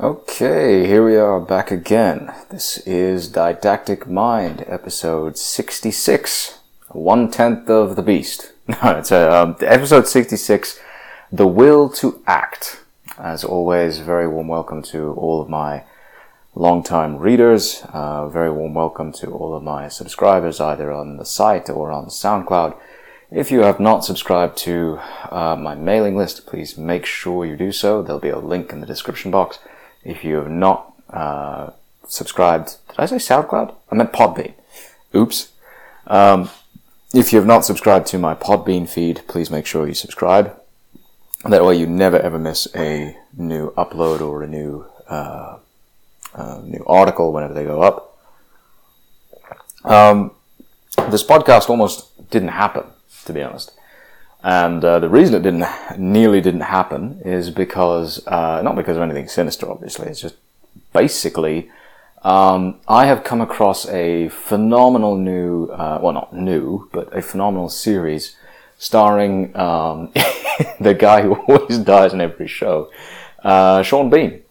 Okay, here we are back again. This is Didactic Mind, episode 66. One tenth of the beast. No, it's a, um, episode 66, The Will to Act. As always, very warm welcome to all of my long-time readers. Uh, very warm welcome to all of my subscribers, either on the site or on SoundCloud. If you have not subscribed to uh, my mailing list, please make sure you do so. There'll be a link in the description box. If you have not uh, subscribed, did I say SoundCloud? I meant Podbean. Oops. Um, if you have not subscribed to my Podbean feed, please make sure you subscribe. That way you never ever miss a new upload or a new uh, uh, new article whenever they go up. Um, this podcast almost didn't happen, to be honest. And uh, the reason it didn't nearly didn't happen is because uh, not because of anything sinister, obviously. It's just basically um, I have come across a phenomenal new, uh, well, not new, but a phenomenal series starring um, the guy who always dies in every show, uh, Sean Bean.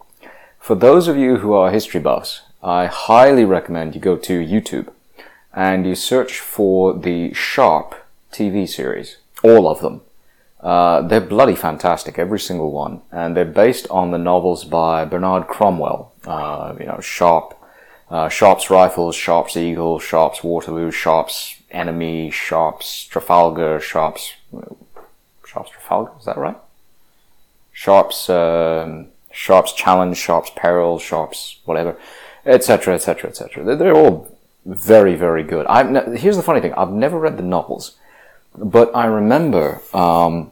For those of you who are history buffs, I highly recommend you go to YouTube and you search for the Sharpe TV series all of them. Uh, they're bloody fantastic, every single one, and they're based on the novels by Bernard Cornwell. Uh, you know, Sharpe, uh, Sharpe's Rifles, Sharpe's Eagle, Sharpe's Waterloo, Sharpe's Enemy, Sharpe's Trafalgar, Sharpe's Sharpe's Trafalgar. Is that right? Sharpe's um, Sharpe's Challenge, Sharpe's Peril, Sharpe's whatever, etc., etc., etc. They're all very, very good. I've ne- here's the funny thing: I've never read the novels. But I remember um,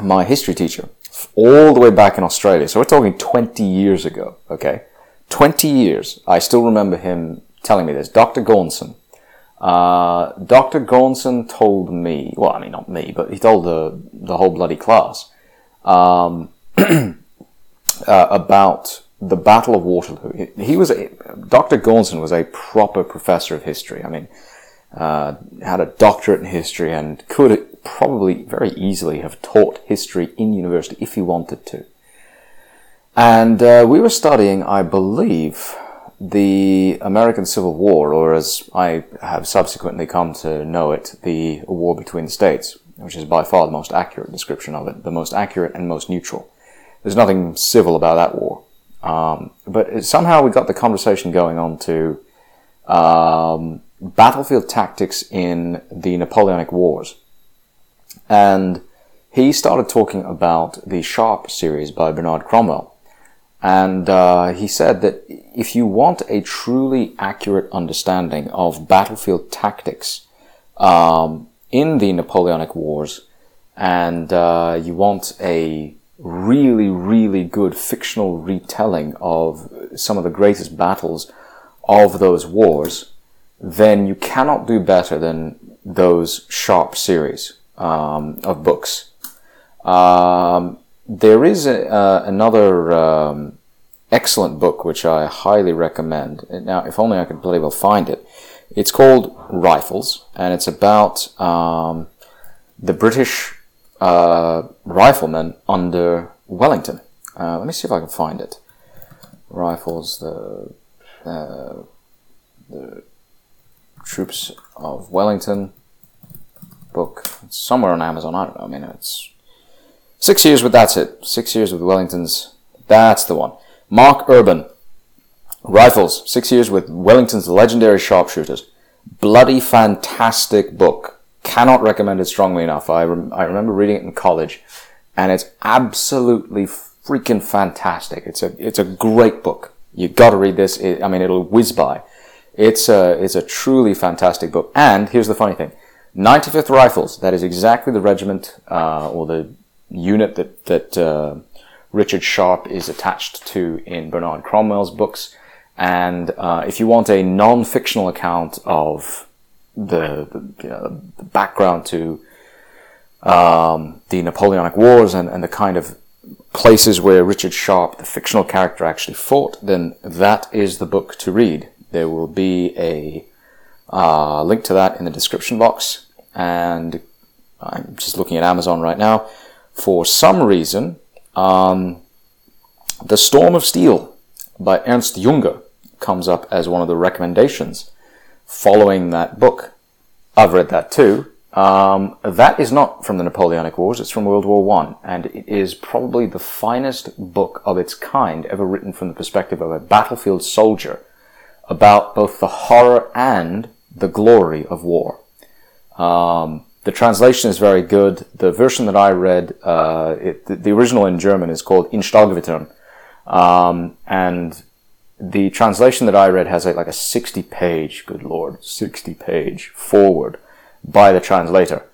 my history teacher all the way back in Australia. So we're talking 20 years ago, okay? 20 years. I still remember him telling me this. Dr. Gaunson. Uh, Dr. Gaunson told me, well, I mean, not me, but he told the, the whole bloody class um, uh, about the Battle of Waterloo. He, was a, Dr. Gaunson was a proper professor of history. I mean, uh, had a doctorate in history and could probably very easily have taught history in university if he wanted to. And uh, we were studying, I believe, the American Civil War, or as I have subsequently come to know it, the war between the states, which is by far the most accurate description of it, the most accurate and most neutral. There's nothing civil about that war. Um, but somehow we got the conversation going on to um, battlefield tactics in the Napoleonic Wars. And he started talking about the Sharpe series by Bernard Cornwell. And uh, he said that if you want a truly accurate understanding of battlefield tactics um, in the Napoleonic Wars, and uh, you want a really, really good fictional retelling of some of the greatest battles of those wars, then you cannot do better than those Sharpe series um, of books. Um, there is a, uh, another um, excellent book which I highly recommend. Now, if only I could bloody well find it. It's called Rifles, and it's about um, the British uh, riflemen under Wellington. Uh, let me see if I can find it. Rifles, the uh, the Troops of Wellington book. It's somewhere on Amazon. I don't know. I mean, it's six years with that's it. Six years with Wellington's. That's the one. Mark Urban. Rifles. Six years with Wellington's legendary sharpshooters. Bloody fantastic book. Cannot recommend it strongly enough. I, rem- I remember reading it in college, and it's absolutely freaking fantastic. It's a it's a great book. You got to read this. It, I mean, it'll whiz by. It's a, it's a truly fantastic book. And here's the funny thing. 95th Rifles, that is exactly the regiment, uh, or the unit that, that, uh, Richard Sharpe is attached to in Bernard Cornwell's books. And, uh, if you want a non-fictional account of the, the, the background to, um, the Napoleonic Wars and, and the kind of places where Richard Sharpe, the fictional character, actually fought, then that is the book to read. There will be a uh, link to that in the description box. And I'm just looking at Amazon right now. For some reason, um, The Storm of Steel by Ernst Junger comes up as one of the recommendations following that book. I've read that too. Um, that is not from the Napoleonic Wars, it's from World War One, and it is probably the finest book of its kind ever written from the perspective of a battlefield soldier about both the horror and the glory of war. Um, the translation is very good. The version that I read, uh, it, the, the, original in German is called In Stahlgewittern, um, and the translation that I read has like, like a 60 page, good lord, 60 page foreword by the translator.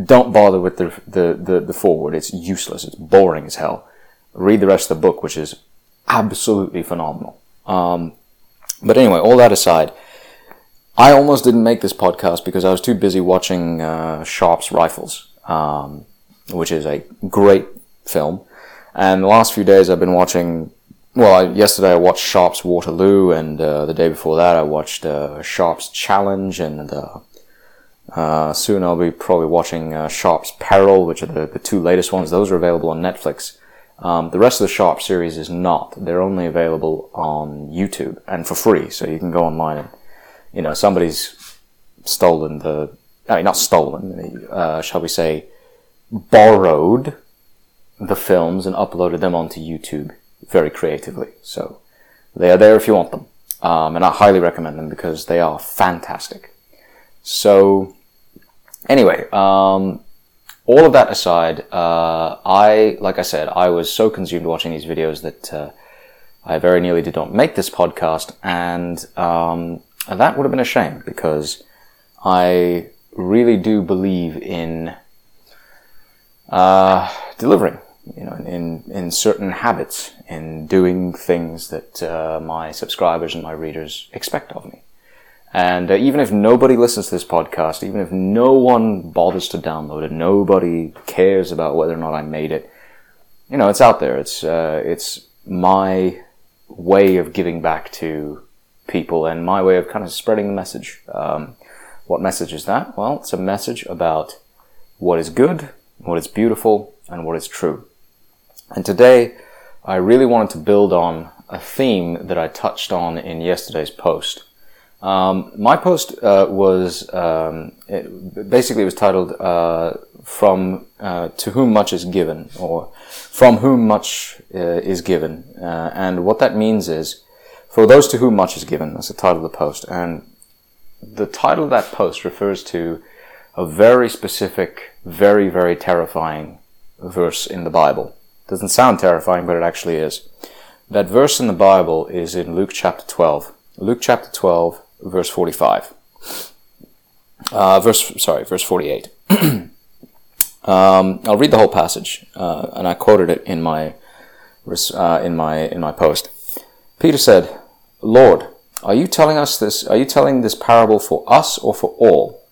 Don't bother with the, the, the, the foreword. It's useless. It's boring as hell. Read the rest of the book, which is absolutely phenomenal. Um, but anyway, all that aside, I almost didn't make this podcast because I was too busy watching uh, Sharpe's Rifles, um, which is a great film. And the last few days I've been watching well, I, yesterday I watched Sharpe's Waterloo, and uh, the day before that I watched uh, Sharpe's Challenge, and uh, uh soon I'll be probably watching uh, Sharpe's Peril, which are the, the two latest ones. Those are available on Netflix. Um, the rest of the Sharpe series is not. They're only available on YouTube and for free, so you can go online and, you know, somebody's stolen the, I mean, not stolen, uh, shall we say, borrowed the films and uploaded them onto YouTube very creatively. So they are there if you want them. Um, and I highly recommend them because they are fantastic. So anyway, um, all of that aside, uh, I, like I said, I was so consumed watching these videos that uh, I very nearly did not make this podcast, and um, that would have been a shame because I really do believe in uh, delivering you know, in, in certain habits, in doing things that uh, my subscribers and my readers expect of me. And uh, even if nobody listens to this podcast, even if no one bothers to download it, nobody cares about whether or not I made it, you know, it's out there. It's uh, it's my way of giving back to people and my way of kind of spreading the message. Um, what message is that? Well, it's a message about what is good, what is beautiful, and what is true. And today, I really wanted to build on a theme that I touched on in yesterday's post. Um, my post uh, was um, it, basically it was titled uh, "From uh, to whom much is given" or "From whom much uh, is given," uh, and what that means is for those to whom much is given. That's the title of the post, and the title of that post refers to a very specific, very very terrifying verse in the Bible. It Doesn't sound terrifying, but it actually is. That verse in the Bible is in Luke chapter 12. Luke chapter 12, verse 45. Uh, verse, sorry, verse 48. um, I'll read the whole passage, uh, and I quoted it in my, uh, in my, in my post. Peter said, Lord, are you telling us this, are you telling this parable for us or for all?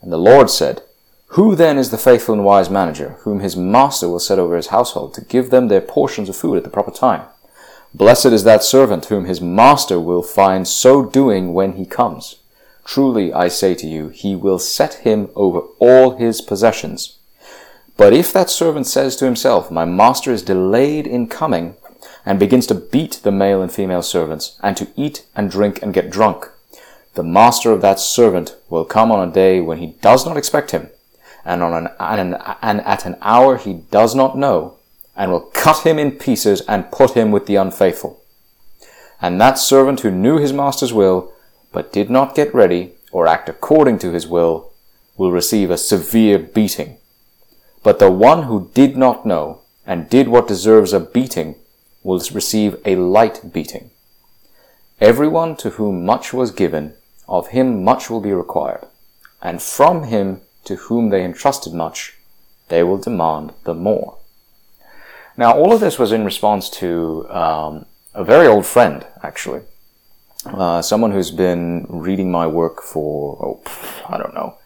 And the Lord said, who then is the faithful and wise manager, whom his master will set over his household, to give them their portions of food at the proper time? Blessed is that servant whom his master will find so doing when he comes. Truly, I say to you, he will set him over all his possessions. But if that servant says to himself, My master is delayed in coming, and begins to beat the male and female servants, and to eat and drink and get drunk, the master of that servant will come on a day when he does not expect him, and on an, and, and at an hour he does not know, and will cut him in pieces and put him with the unfaithful. And that servant who knew his master's will, but did not get ready or act according to his will, will receive a severe beating. But the one who did not know and did what deserves a beating will receive a light beating. Everyone to whom much was given, of him much will be required, and from him to whom they entrusted much, they will demand the more. Now, all of this was in response to um, a very old friend, actually. Uh, someone who's been reading my work for, oh, I don't know,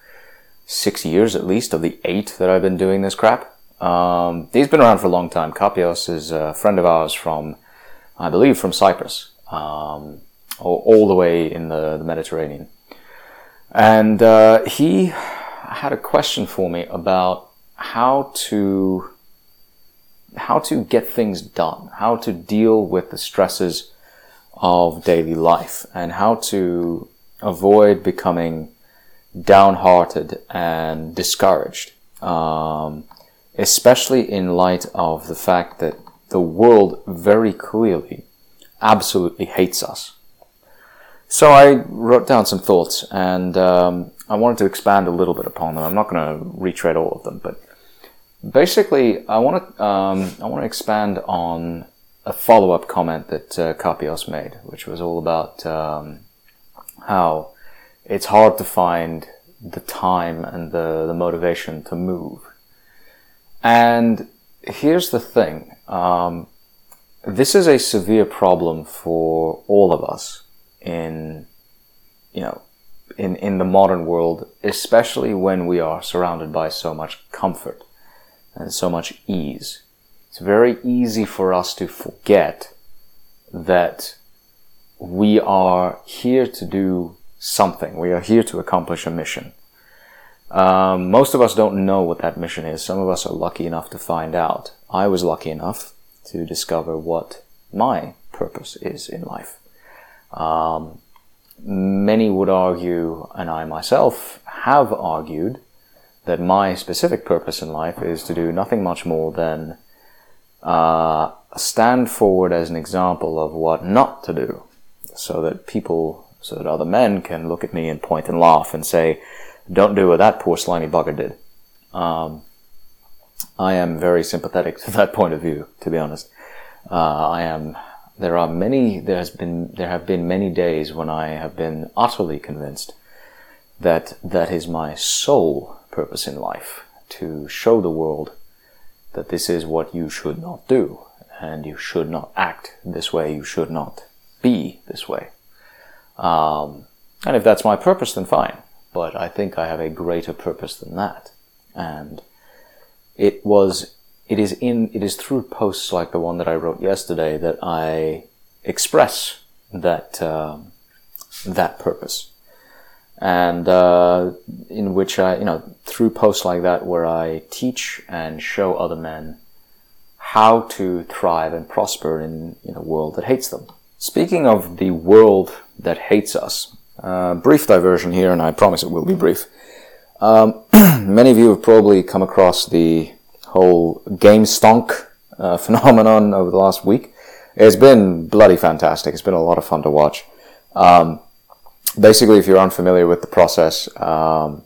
six years at least of the eight that I've been doing this crap. Um, he's been around for a long time. Kapios is a friend of ours from, I believe, from Cyprus, um, all, all, the way in the, the Mediterranean. And uh, he had a question for me about how to how to get things done, how to deal with the stresses of daily life, and how to avoid becoming downhearted and discouraged, um, especially in light of the fact that the world very clearly absolutely hates us. So I wrote down some thoughts and um, I wanted to expand a little bit upon them. I'm not going to retread all of them, but basically, I want to um, I want to expand on a follow up comment that uh, made, which was all about um, how it's hard to find the time and the, the motivation to move. And here's the thing. Um, this is a severe problem for all of us in, you know, in, in the modern world, especially when we are surrounded by so much comfort and so much ease. It's very easy for us to forget that we are here to do something. We are here to accomplish a mission. Um, most of us don't know what that mission is. Some of us are lucky enough to find out. I was lucky enough to discover what my purpose is in life. Um, many would argue, and I myself have argued, that my specific purpose in life is to do nothing much more than uh, stand forward as an example of what not to do, so that people, so that other men can look at me and point and laugh and say, "Don't do what that poor slimy bugger did." Um, I am very sympathetic to that point of view, to be honest. Uh, I am. There are many. There has been. There have been many days when I have been utterly convinced that that is my sole purpose in life to show the world that this is what you should not do, and you should not act this way. You should not be this way. Um, and if that's my purpose, then fine. But I think I have a greater purpose than that, and it was it is in it is through posts like the one that I wrote yesterday that I express that um, that purpose, and uh, in which I you know through posts like that where I teach and show other men how to thrive and prosper in, in a world that hates them. Speaking of the world that hates us, uh, brief diversion here, and I promise it will be brief. Um, many of you have probably come across the whole game stonk uh, phenomenon over the last week. It's been bloody fantastic. It's been a lot of fun to watch. Um, basically, if you're unfamiliar with the process, um,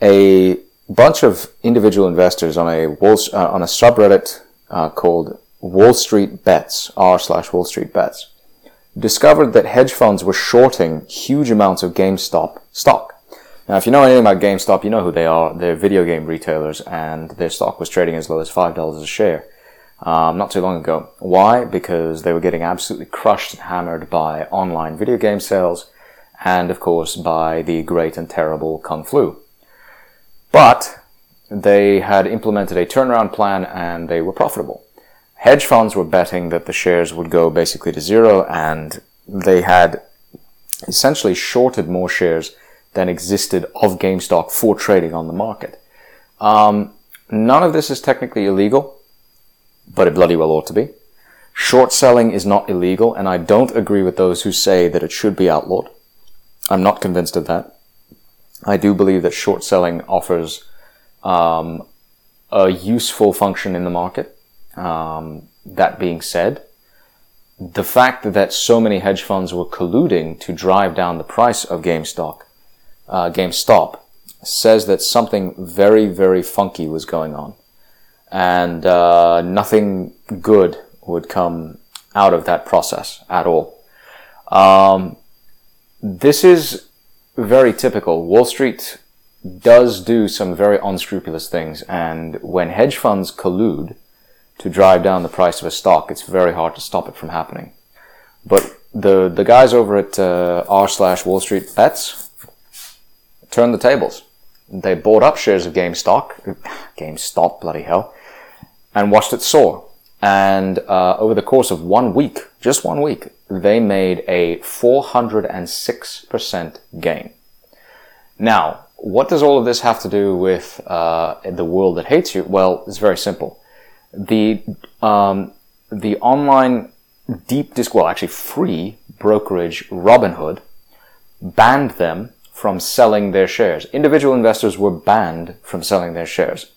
a bunch of individual investors on a Wall, uh, on a subreddit uh, called Wall Street Bets r slash Wall Street Bets discovered that hedge funds were shorting huge amounts of GameStop stock. Now, if you know anything about GameStop, you know who they are. They're video game retailers, and their stock was trading as low as five dollars a share um, not too long ago. Why? Because they were getting absolutely crushed and hammered by online video game sales, and of course by the great and terrible Kung Flu. But they had implemented a turnaround plan, and they were profitable. Hedge funds were betting that the shares would go basically to zero, and they had essentially shorted more shares than existed of GameStop for trading on the market. Um, none of this is technically illegal, but it bloody well ought to be. Short selling is not illegal, and I don't agree with those who say that it should be outlawed. I'm not convinced of that. I do believe that short selling offers um, a useful function in the market. Um, that being said, the fact that so many hedge funds were colluding to drive down the price of GameStop uh, GameStop, says that something very, very funky was going on. And uh, nothing good would come out of that process at all. Um, this is very typical. Wall Street does do some very unscrupulous things, and when hedge funds collude to drive down the price of a stock, it's very hard to stop it from happening. But the the guys over at uh, r slash Wall Street Bets turned the tables. They bought up shares of GameStop, GameStop, bloody hell, and watched it soar. And uh, over the course of one week, just one week, they made a 406% gain. Now, what does all of this have to do with uh, the world that hates you? Well, it's very simple. the um, the online deep disc, well, actually free brokerage Robinhood banned them from selling their shares. Individual investors were banned from selling their shares,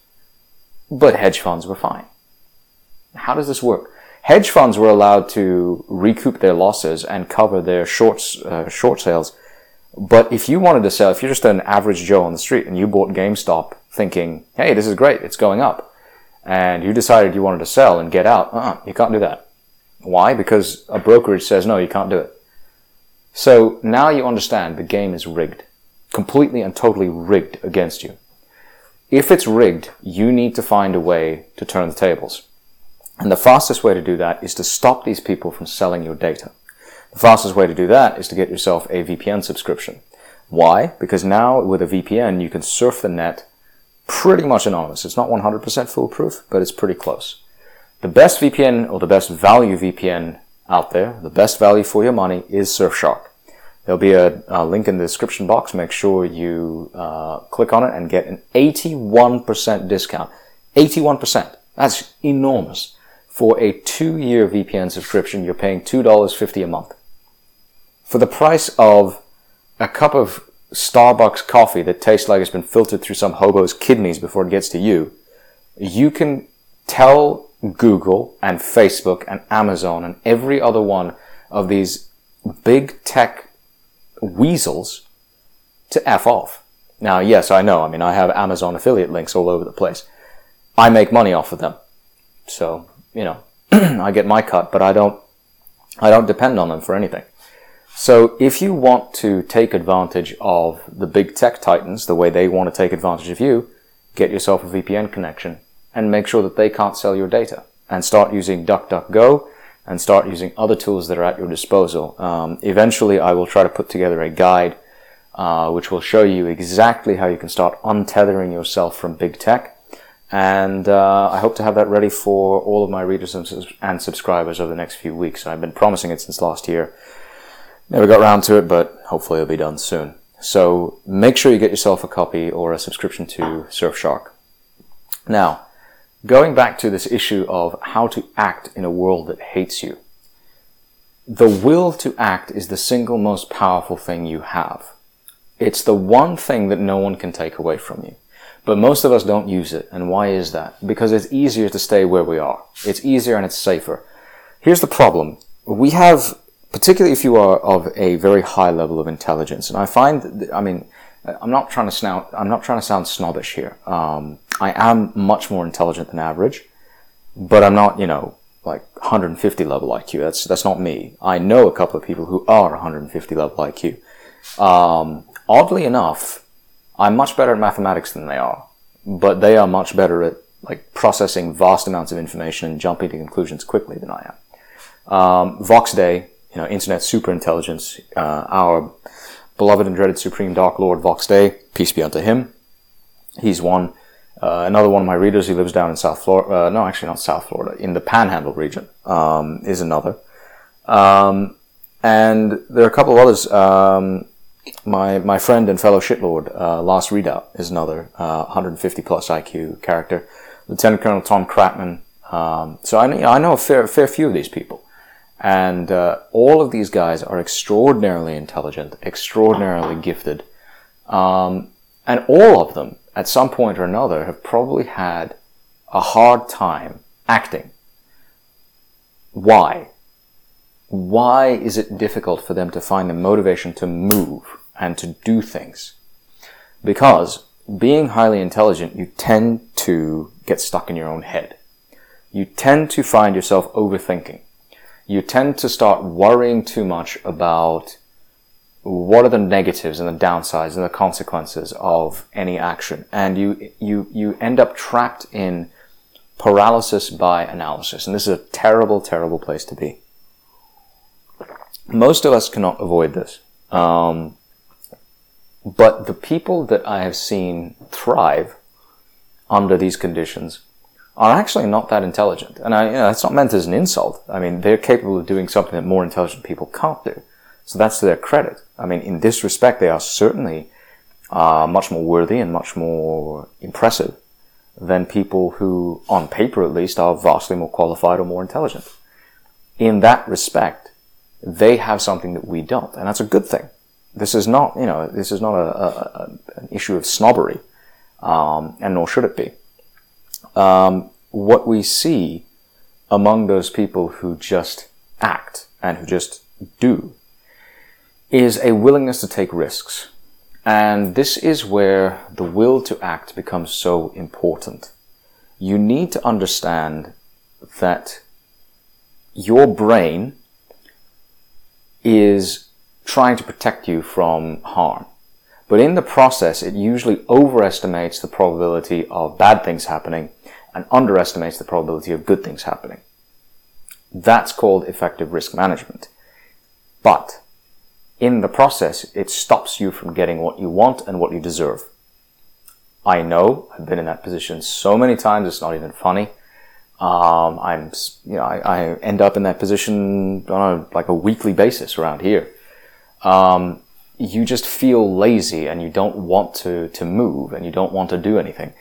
but hedge funds were fine. How does this work? Hedge funds were allowed to recoup their losses and cover their shorts, uh, short sales. But if you wanted to sell, if you're just an average Joe on the street and you bought GameStop thinking, hey, this is great, it's going up, and you decided you wanted to sell and get out, uh-uh, you can't do that. Why? Because a brokerage says, no, you can't do it. So now you understand the game is rigged. Completely and totally rigged against you. If it's rigged, you need to find a way to turn the tables. And the fastest way to do that is to stop these people from selling your data. The fastest way to do that is to get yourself a VPN subscription. Why? Because now with a VPN, you can surf the net pretty much anonymous. It's not 100% foolproof, but it's pretty close. The best VPN or the best value VPN out there, the best value for your money is Surfshark. There'll be a, a link in the description box. Make sure you uh, click on it and get an 81% discount. 81%. That's enormous. For a two-year VPN subscription, you're paying $2.50 a month. For the price of a cup of Starbucks coffee that tastes like it's been filtered through some hobo's kidneys before it gets to you, you can tell Google and Facebook and Amazon and every other one of these big tech weasels to F off. Now, yes, I know. I mean, I have Amazon affiliate links all over the place. I make money off of them. So, you know, I get my cut, but I don't, I don't depend on them for anything. So if you want to take advantage of the big tech titans the way they want to take advantage of you, get yourself a VPN connection and make sure that they can't sell your data and start using DuckDuckGo and start using other tools that are at your disposal. Um, eventually, I will try to put together a guide uh, which will show you exactly how you can start untethering yourself from big tech. And uh, I hope to have that ready for all of my readers and, subscribers over the next few weeks. I've been promising it since last year. Never got around to it, but hopefully it'll be done soon. So make sure you get yourself a copy or a subscription to Surfshark. Now, going back to this issue of how to act in a world that hates you. The will to act is the single most powerful thing you have. It's the one thing that no one can take away from you. But most of us don't use it. And why is that? Because it's easier to stay where we are. It's easier and it's safer. Here's the problem. We have, particularly if you are of a very high level of intelligence, and I find, I mean, I'm not trying to sound, I'm not trying to sound snobbish here. Um, I am much more intelligent than average, but I'm not, you know, like 150 level IQ. That's that's not me. I know a couple of people who are 150 level IQ. Um, oddly enough, I'm much better at mathematics than they are, but they are much better at like processing vast amounts of information and jumping to conclusions quickly than I am. Um, Vox Day, you know, internet super intelligence, uh, our beloved and dreaded Supreme Dark Lord Vox Day, peace be unto him. He's one. Uh, another one of my readers, he lives down in South Florida. Uh, no, actually not South Florida, in the Panhandle region, um, is another. Um, and there are a couple of others. Um, my my friend and fellow shitlord, uh, Last Redoubt, is another 150 uh, plus IQ character. Lieutenant Colonel Tom Kratman. Um, so I, you know, I know a fair fair few of these people, and uh, all of these guys are extraordinarily intelligent, extraordinarily gifted, um, and all of them at some point or another have probably had a hard time acting. Why? Why is it difficult for them to find the motivation to move and to do things? Because being highly intelligent, you tend to get stuck in your own head. You tend to find yourself overthinking. You tend to start worrying too much about what are the negatives and the downsides and the consequences of any action and you you you end up trapped in paralysis by analysis and this is a terrible terrible place to be most of us cannot avoid this um, but the people that i have seen thrive under these conditions are actually not that intelligent and i you know, that's not meant as an insult i mean they're capable of doing something that more intelligent people can't do so that's to their credit. I mean, in this respect, they are certainly uh, much more worthy and much more impressive than people who, on paper at least, are vastly more qualified or more intelligent. In that respect, they have something that we don't, and that's a good thing. This is not, you know, this is not a, a, a an issue of snobbery, um, and nor should it be. Um, what we see among those people who just act and who just do is a willingness to take risks. And this is where the will to act becomes so important. You need to understand that your brain is trying to protect you from harm. But in the process, it usually overestimates the probability of bad things happening and underestimates the probability of good things happening. That's called effective risk management. But in the process, it stops you from getting what you want and what you deserve. I know I've been in that position so many times, it's not even funny. Um, I'm, you know, I, I, end up in that position on a, like a weekly basis around here. Um, you just feel lazy and you don't want to, to move and you don't want to do anything.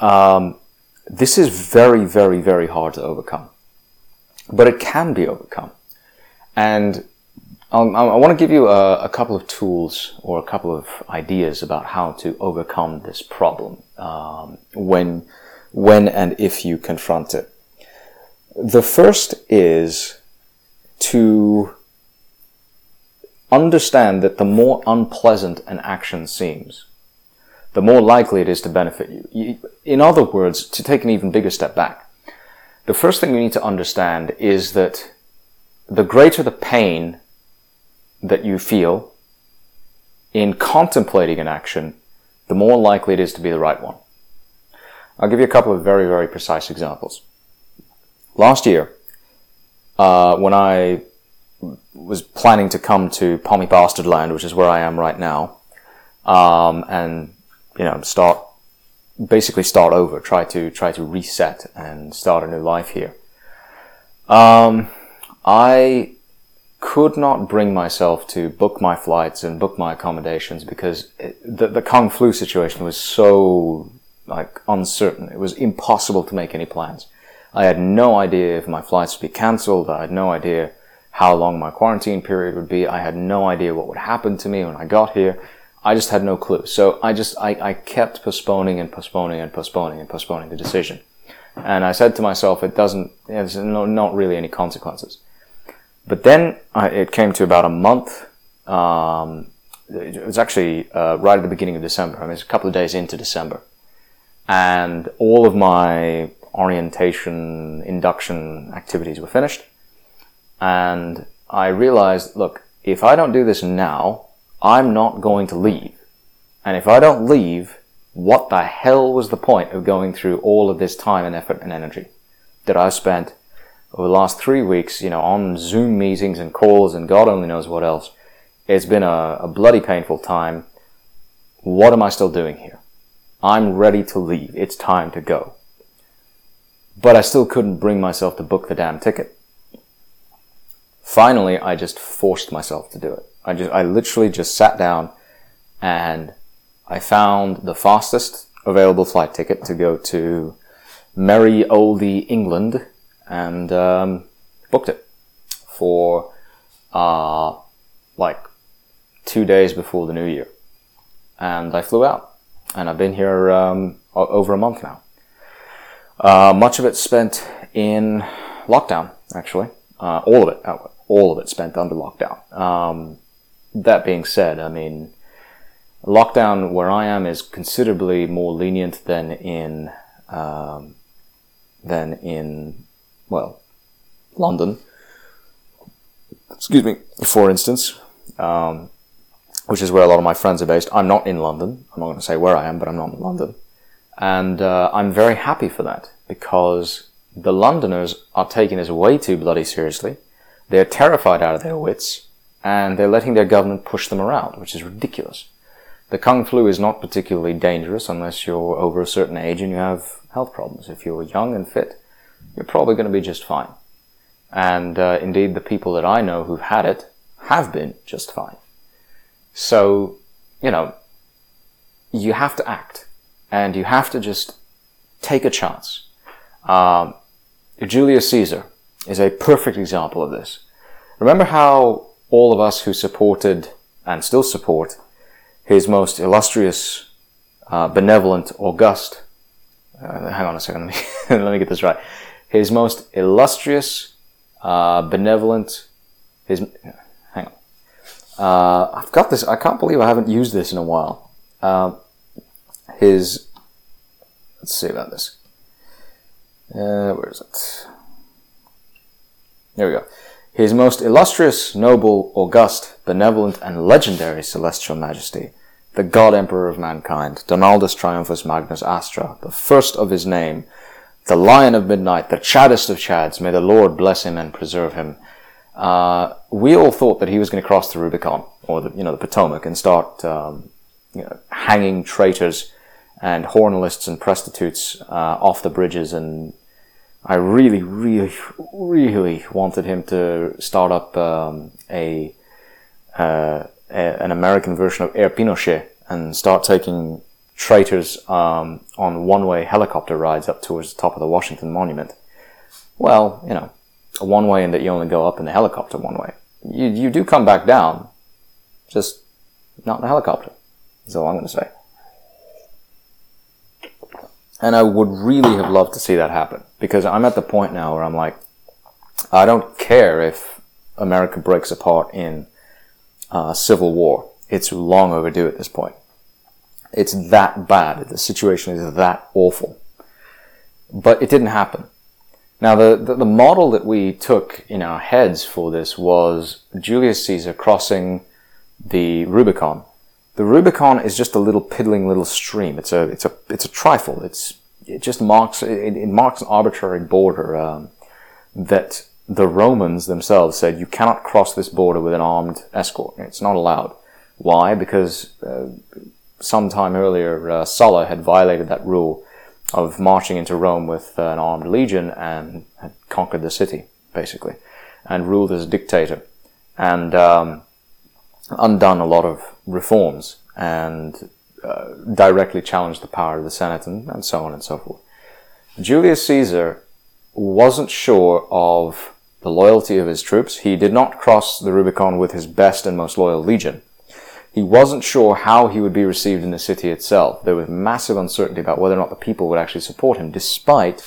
Um, this is very, very, very hard to overcome. But it can be overcome. And um, I want to give you a, a, couple of tools or a couple of ideas about how to overcome this problem um, when, when and if you confront it. The first is to understand that the more unpleasant an action seems, the more likely it is to benefit you. In other words, to take an even bigger step back, the first thing you need to understand is that the greater the pain that you feel in contemplating an action, the more likely it is to be the right one. I'll give you a couple of very, very precise examples. Last year, uh, when I was planning to come to Pommy Bastard Land, which is where I am right now, um, and you know start basically start over, try to try to reset and start a new life here. Um, I could not bring myself to book my flights and book my accommodations because it, the, the Kung flu situation was so like uncertain. It was impossible to make any plans. I had no idea if my flights would be cancelled. I had no idea how long my quarantine period would be. I had no idea what would happen to me when I got here. I just had no clue. So I just, I, I kept postponing and postponing and postponing and postponing the decision. And I said to myself, it doesn't, there's no, not really any consequences. But then I, it came to about a month. Um, it was actually uh, right at the beginning of December. I mean, it's a couple of days into December, and all of my orientation induction activities were finished. And I realized, look, if I don't do this now, I'm not going to leave. And if I don't leave, what the hell was the point of going through all of this time and effort and energy that I spent over the last three weeks, you know, on Zoom meetings and calls and God only knows what else. It's been a, a bloody painful time. What am I still doing here? I'm ready to leave. It's time to go. But I still couldn't bring myself to book the damn ticket. Finally, I just forced myself to do it. I just, I literally just sat down and I found the fastest available flight ticket to go to merry oldie England and um, booked it for uh, like two days before the new year. And I flew out, and I've been here um, over a month now. Uh, much of it spent in lockdown, actually. Uh, all of it, all of it spent under lockdown. Um, that being said, I mean, lockdown where I am is considerably more lenient than in um, than in well, London, excuse me, for instance, um, which is where a lot of my friends are based. I'm not in London. I'm not going to say where I am, but I'm not in London. And uh, I'm very happy for that because the Londoners are taking this way too bloody seriously. They're terrified out of their wits and they're letting their government push them around, which is ridiculous. The Kung flu is not particularly dangerous unless you're over a certain age and you have health problems. If you're young and fit, you're probably going to be just fine. And uh, indeed, the people that I know who've had it have been just fine. So, you know, you have to act and you have to just take a chance. Um, Julius Caesar is a perfect example of this. Remember how all of us who supported and still support his most illustrious, uh, benevolent, august, uh, hang on a second, let me, let me get this right. His most illustrious, uh, benevolent, his, hang on. Uh, I've got this, I can't believe I haven't used this in a while. Uh, his, let's see about this. Uh, where is it? There we go. His most illustrious, noble, august, benevolent, and legendary celestial majesty, the God Emperor of mankind, Donaldus Triumphus Magnus Astra, the first of his name, the Lion of Midnight, the Chaddest of Chads, may the Lord bless him and preserve him. Uh, we all thought that he was going to cross the Rubicon, or the, you know, the Potomac, and start, um, you know, hanging traitors and hornlists and prostitutes uh, off the bridges and I really, really, really wanted him to start up um, a, uh, a, an American version of Air Pinochet and start taking traitors um, on one-way helicopter rides up towards the top of the Washington Monument. Well, you know, a one-way in that you only go up in the helicopter one way. You you do come back down, just not in a helicopter. That's all I'm going to say. And I would really have loved to see that happen because I'm at the point now where I'm like, I don't care if America breaks apart in uh, civil war. It's long overdue at this point. It's that bad. The situation is that awful. But it didn't happen. Now, the, the, the model that we took in our heads for this was Julius Caesar crossing the Rubicon the Rubicon is just a little piddling little stream. It's a it's a it's a trifle. It's it just marks it, it marks an arbitrary border um, that the Romans themselves said you cannot cross this border with an armed escort. It's not allowed. Why? Because uh, sometime earlier uh, Sulla had violated that rule of marching into Rome with uh, an armed legion and had conquered the city basically and ruled as a dictator and um, undone a lot of reforms and uh, directly challenged the power of the Senate and, and so on and so forth. Julius Caesar wasn't sure of the loyalty of his troops. He did not cross the Rubicon with his best and most loyal legion. He wasn't sure how he would be received in the city itself. There was massive uncertainty about whether or not the people would actually support him, despite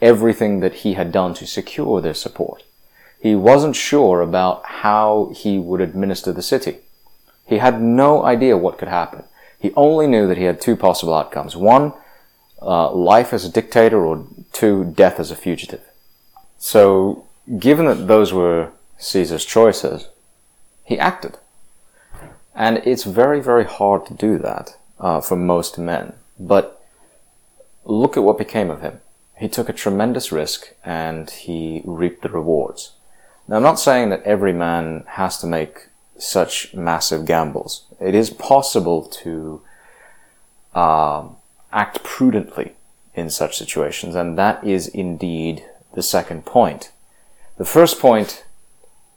everything that he had done to secure their support. He wasn't sure about how he would administer the city. He had no idea what could happen. He only knew that he had two possible outcomes. One, uh, life as a dictator, or two, death as a fugitive. So, given that those were Caesar's choices, he acted. And it's very, very hard to do that uh, for most men. But look at what became of him. He took a tremendous risk and he reaped the rewards. Now, I'm not saying that every man has to make such massive gambles. It is possible to uh, act prudently in such situations, and that is indeed the second point. The first point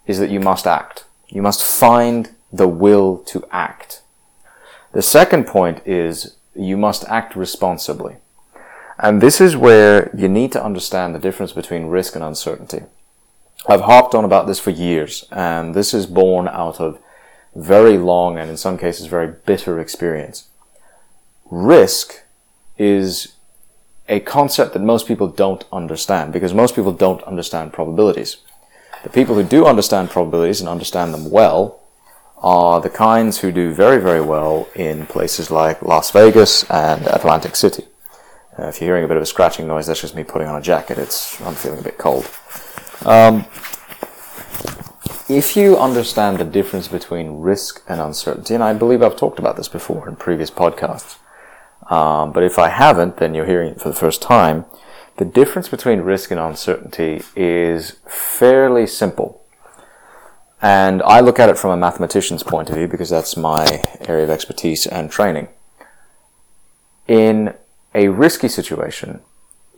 is that you must act. You must find the will to act. The second point is you must act responsibly. And this is where you need to understand the difference between risk and uncertainty. I've harped on about this for years, and this is born out of very long and in some cases very bitter experience. Risk is a concept that most people don't understand because most people don't understand probabilities. The people who do understand probabilities and understand them well are the kinds who do very, very well in places like Las Vegas and Atlantic City. Uh, if you're hearing a bit of a scratching noise, that's just me putting on a jacket. It's I'm feeling a bit cold. Um, if you understand the difference between risk and uncertainty, and I believe I've talked about this before in previous podcasts, um, but if I haven't, then you're hearing it for the first time. The difference between risk and uncertainty is fairly simple. And I look at it from a mathematician's point of view because that's my area of expertise and training. In a risky situation,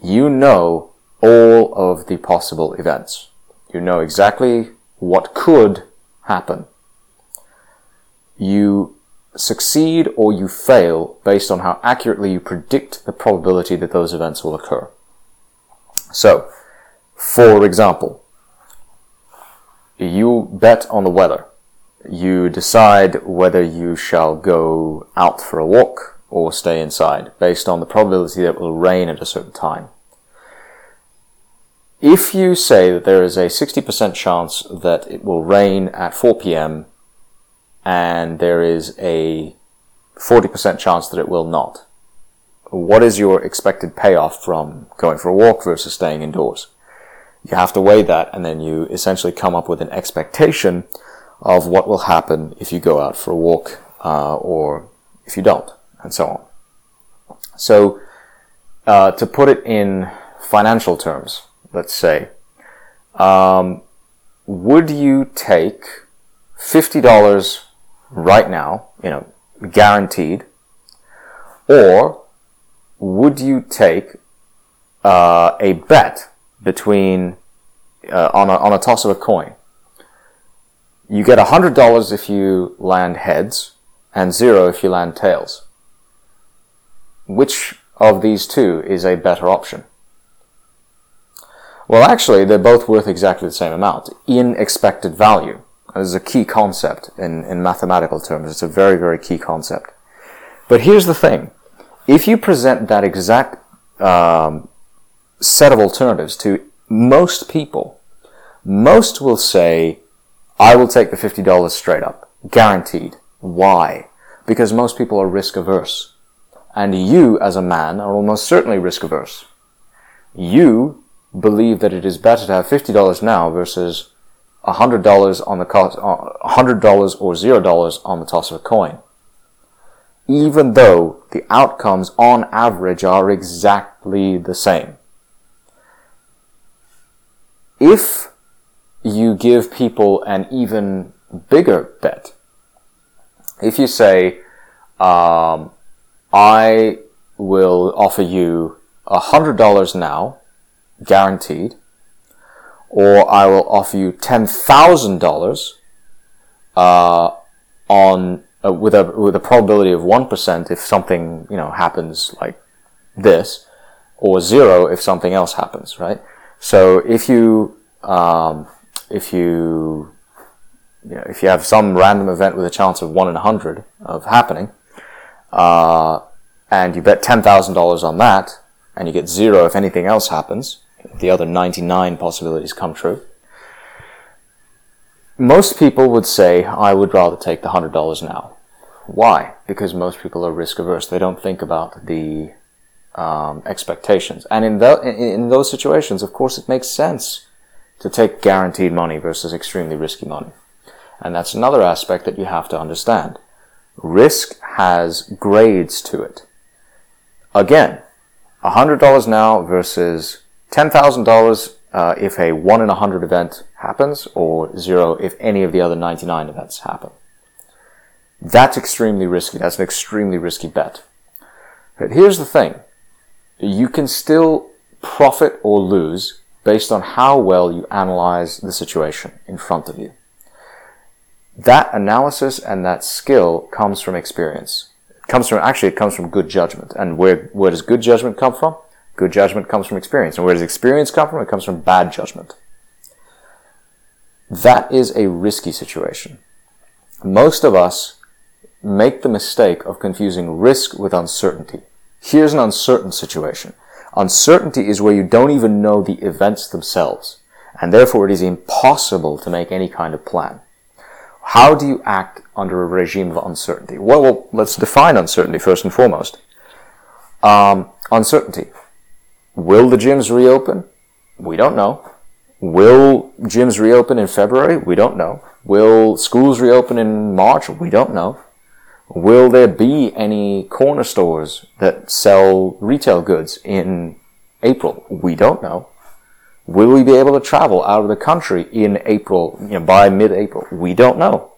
you know all of the possible events. You know exactly what could happen. You succeed or you fail based on how accurately you predict the probability that those events will occur. So, for example, you bet on the weather. You decide whether you shall go out for a walk or stay inside based on the probability that it will rain at a certain time. If you say that there is a 60% chance that it will rain at 4 p.m. and there is a 40% chance that it will not, what is your expected payoff from going for a walk versus staying indoors? You have to weigh that and then you essentially come up with an expectation of what will happen if you go out for a walk uh, or if you don't, and so on. So, uh, to put it in financial terms, let's say, um, would you take $50 right now, you know, guaranteed, or would you take uh, a bet between uh, on a on a toss of a coin? You get hundred dollars if you land heads, and zero if you land tails. Which of these two is a better option? Well, actually, they're both worth exactly the same amount in expected value. This is a key concept in, in mathematical terms. It's a very, very key concept. But here's the thing. If you present that exact um, set of alternatives to most people, most will say, I will take the $50 straight up. Guaranteed. Why? Because most people are risk averse. And you, as a man, are almost certainly risk averse. You believe that it is better to have $50 now versus $100 on the cost, $100 or $0 on the toss of a coin. Even though the outcomes on average are exactly the same. If you give people an even bigger bet, if you say, um, I will offer you $100 now guaranteed, or I will offer you ten thousand uh, dollars on uh, with a with a probability of one percent if something you know happens like this, or zero if something else happens, right? So if you um, if you you know, if you have some random event with a chance of one in a hundred of happening, uh, and you bet ten thousand dollars on that, and you get zero if anything else happens, the other 99 possibilities come true. Most people would say, I would rather take the $100 now. Why? Because most people are risk averse. They don't think about the um, expectations. And in, the, in, those situations, of course, it makes sense to take guaranteed money versus extremely risky money. And that's another aspect that you have to understand. Risk has grades to it. Again, $100 now versus $10,000 uh, if a 1 in a 100 event happens, or 0 if any of the other 99 events happen. That's extremely risky. That's an extremely risky bet. But here's the thing. You can still profit or lose based on how well you analyze the situation in front of you. That analysis and that skill comes from experience. It comes from, actually, it comes from good judgment. And where, where does good judgment come from? Good judgment comes from experience. And where does experience come from? It comes from bad judgment. That is a risky situation. Most of us make the mistake of confusing risk with uncertainty. Here's an uncertain situation. Uncertainty is where you don't even know the events themselves, and therefore it is impossible to make any kind of plan. How do you act under a regime of uncertainty? Well, well let's define uncertainty first and foremost. Um, uncertainty. Will the gyms reopen? We don't know. Will gyms reopen in February? We don't know. Will schools reopen in March? We don't know. Will there be any corner stores that sell retail goods in April? We don't know. Will we be able to travel out of the country in April, you know, by mid-April? We don't know.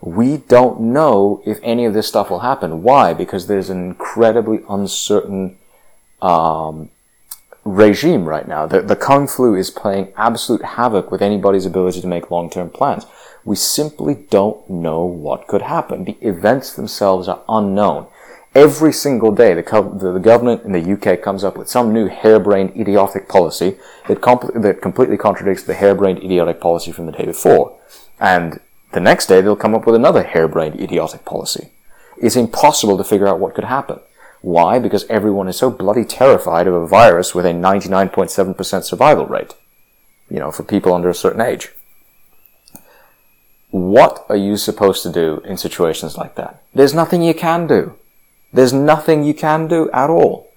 We don't know if any of this stuff will happen. Why? Because there's an incredibly uncertain um, regime right now. The, the Kung flu is playing absolute havoc with anybody's ability to make long-term plans. We simply don't know what could happen. The events themselves are unknown. Every single day, the, the, the government in the UK comes up with some new harebrained idiotic policy that, compl- that completely contradicts the harebrained idiotic policy from the day before. And the next day, they'll come up with another harebrained idiotic policy. It's impossible to figure out what could happen. Why? Because everyone is so bloody terrified of a virus with a 99.7% survival rate. You know, for people under a certain age. What are you supposed to do in situations like that? There's nothing you can do. There's nothing you can do at all.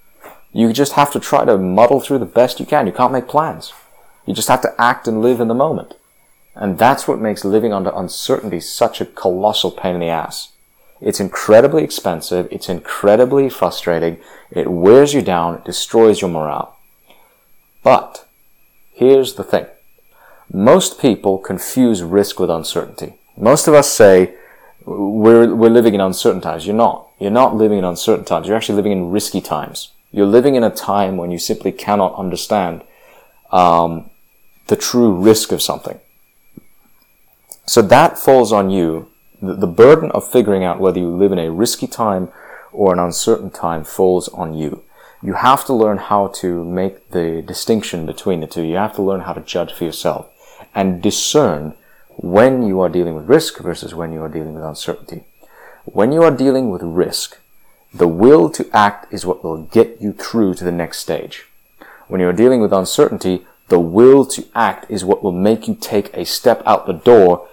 You just have to try to muddle through the best you can. You can't make plans. You just have to act and live in the moment. And that's what makes living under uncertainty such a colossal pain in the ass. It's incredibly expensive. It's incredibly frustrating. It wears you down. It destroys your morale. But here's the thing. Most people confuse risk with uncertainty. Most of us say, we're, we're living in uncertain times. You're not. You're not living in uncertain times. You're actually living in risky times. You're living in a time when you simply cannot understand um, the true risk of something. So that falls on you. The, burden of figuring out whether you live in a risky time or an uncertain time falls on you. You have to learn how to make the distinction between the two. You have to learn how to judge for yourself and discern when you are dealing with risk versus when you are dealing with uncertainty. When you are dealing with risk, the will to act is what will get you through to the next stage. When you are dealing with uncertainty, the will to act is what will make you take a step out the door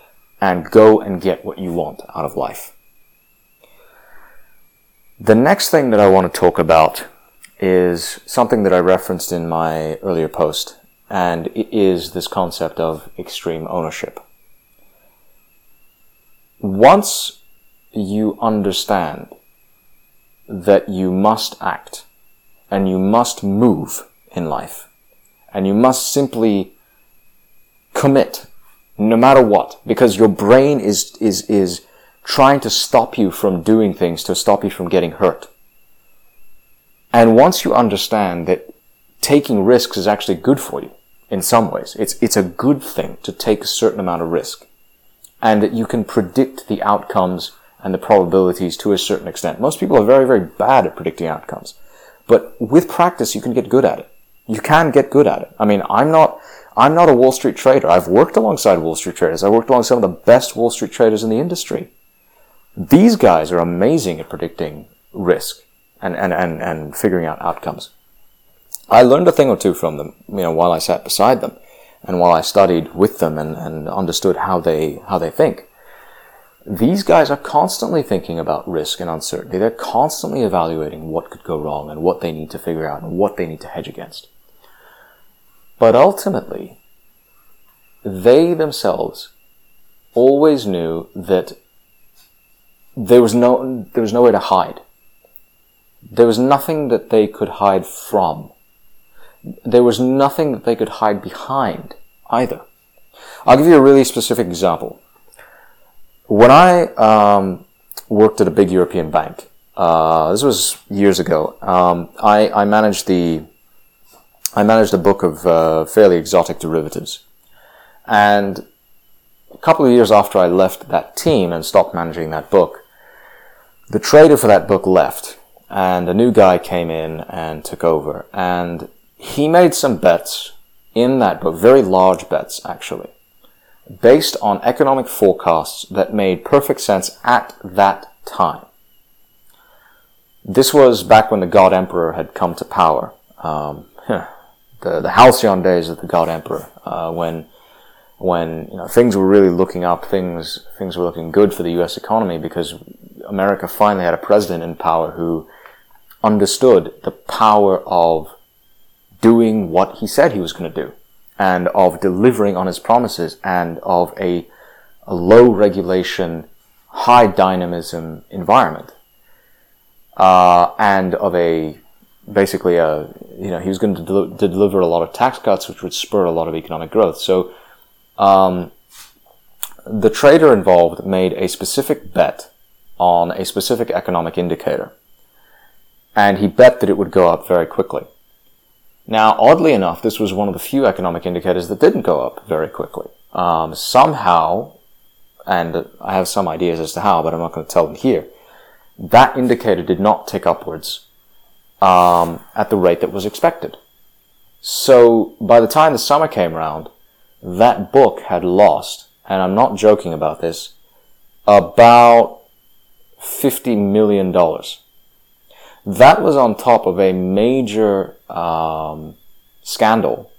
and go and get what you want out of life. The next thing that I want to talk about is something that I referenced in my earlier post, and it is this concept of extreme ownership once you understand that you must act and you must move in life and you must simply commit no matter what because your brain is is is trying to stop you from doing things to stop you from getting hurt and once you understand that taking risks is actually good for you in some ways it's it's a good thing to take a certain amount of risk and that you can predict the outcomes and the probabilities to a certain extent. Most people are very, very bad at predicting outcomes. But with practice, you can get good at it. You can get good at it. I mean, I'm not, I'm not a Wall Street trader. I've worked alongside Wall Street traders. I worked alongside some of the best Wall Street traders in the industry. These guys are amazing at predicting risk and, and, and, and figuring out outcomes. I learned a thing or two from them, you know, while I sat beside them and while I studied with them and, and understood how they, how they think, these guys are constantly thinking about risk and uncertainty. They're constantly evaluating what could go wrong and what they need to figure out and what they need to hedge against. But ultimately, they themselves always knew that there was no, there was nowhere to hide. There was nothing that they could hide from there was nothing that they could hide behind either. I'll give you a really specific example. When I um, worked at a big European bank, uh, this was years ago. Um, I, I, managed the I managed a book of uh, fairly exotic derivatives, and a couple of years after I left that team and stopped managing that book, the trader for that book left, and a new guy came in and took over. And he made some bets in that book, very large bets actually, based on economic forecasts that made perfect sense at that time. This was back when the God Emperor had come to power. Um, the, the halcyon days of the God Emperor, uh, when when you know things were really looking up, things things were looking good for the U.S. economy because America finally had a president in power who understood the power of doing what he said he was going to do and of delivering on his promises and of a, a low regulation, high dynamism environment. Uh, and of a, basically a, you know, he was going to, del- to, deliver a lot of tax cuts, which would spur a lot of economic growth. So, um, the trader involved made a specific bet on a specific economic indicator. And he bet that it would go up very quickly. Now, oddly enough, this was one of the few economic indicators that didn't go up very quickly. Um, somehow, and I have some ideas as to how, but I'm not going to tell them here. That indicator did not tick upwards um, at the rate that was expected. So by the time the summer came around, that book had lost, and I'm not joking about this, about $50 million. That was on top of a major um, scandal.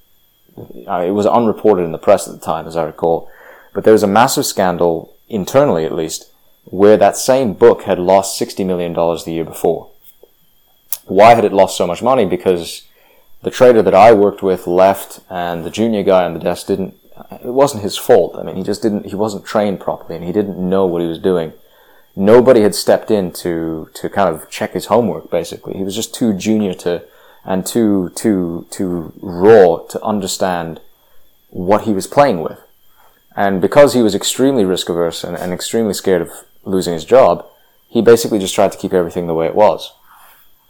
Uh, it was unreported in the press at the time, as I recall, but there was a massive scandal, internally at least, where that same book had lost $60 million the year before. Why had it lost so much money? Because the trader that I worked with left and the junior guy on the desk didn't, it wasn't his fault. I mean, he just didn't, he wasn't trained properly and he didn't know what he was doing. Nobody had stepped in to, to kind of check his homework, basically. He was just too junior to, and too, too, too raw to understand what he was playing with. And because he was extremely risk averse and, and extremely scared of losing his job, he basically just tried to keep everything the way it was.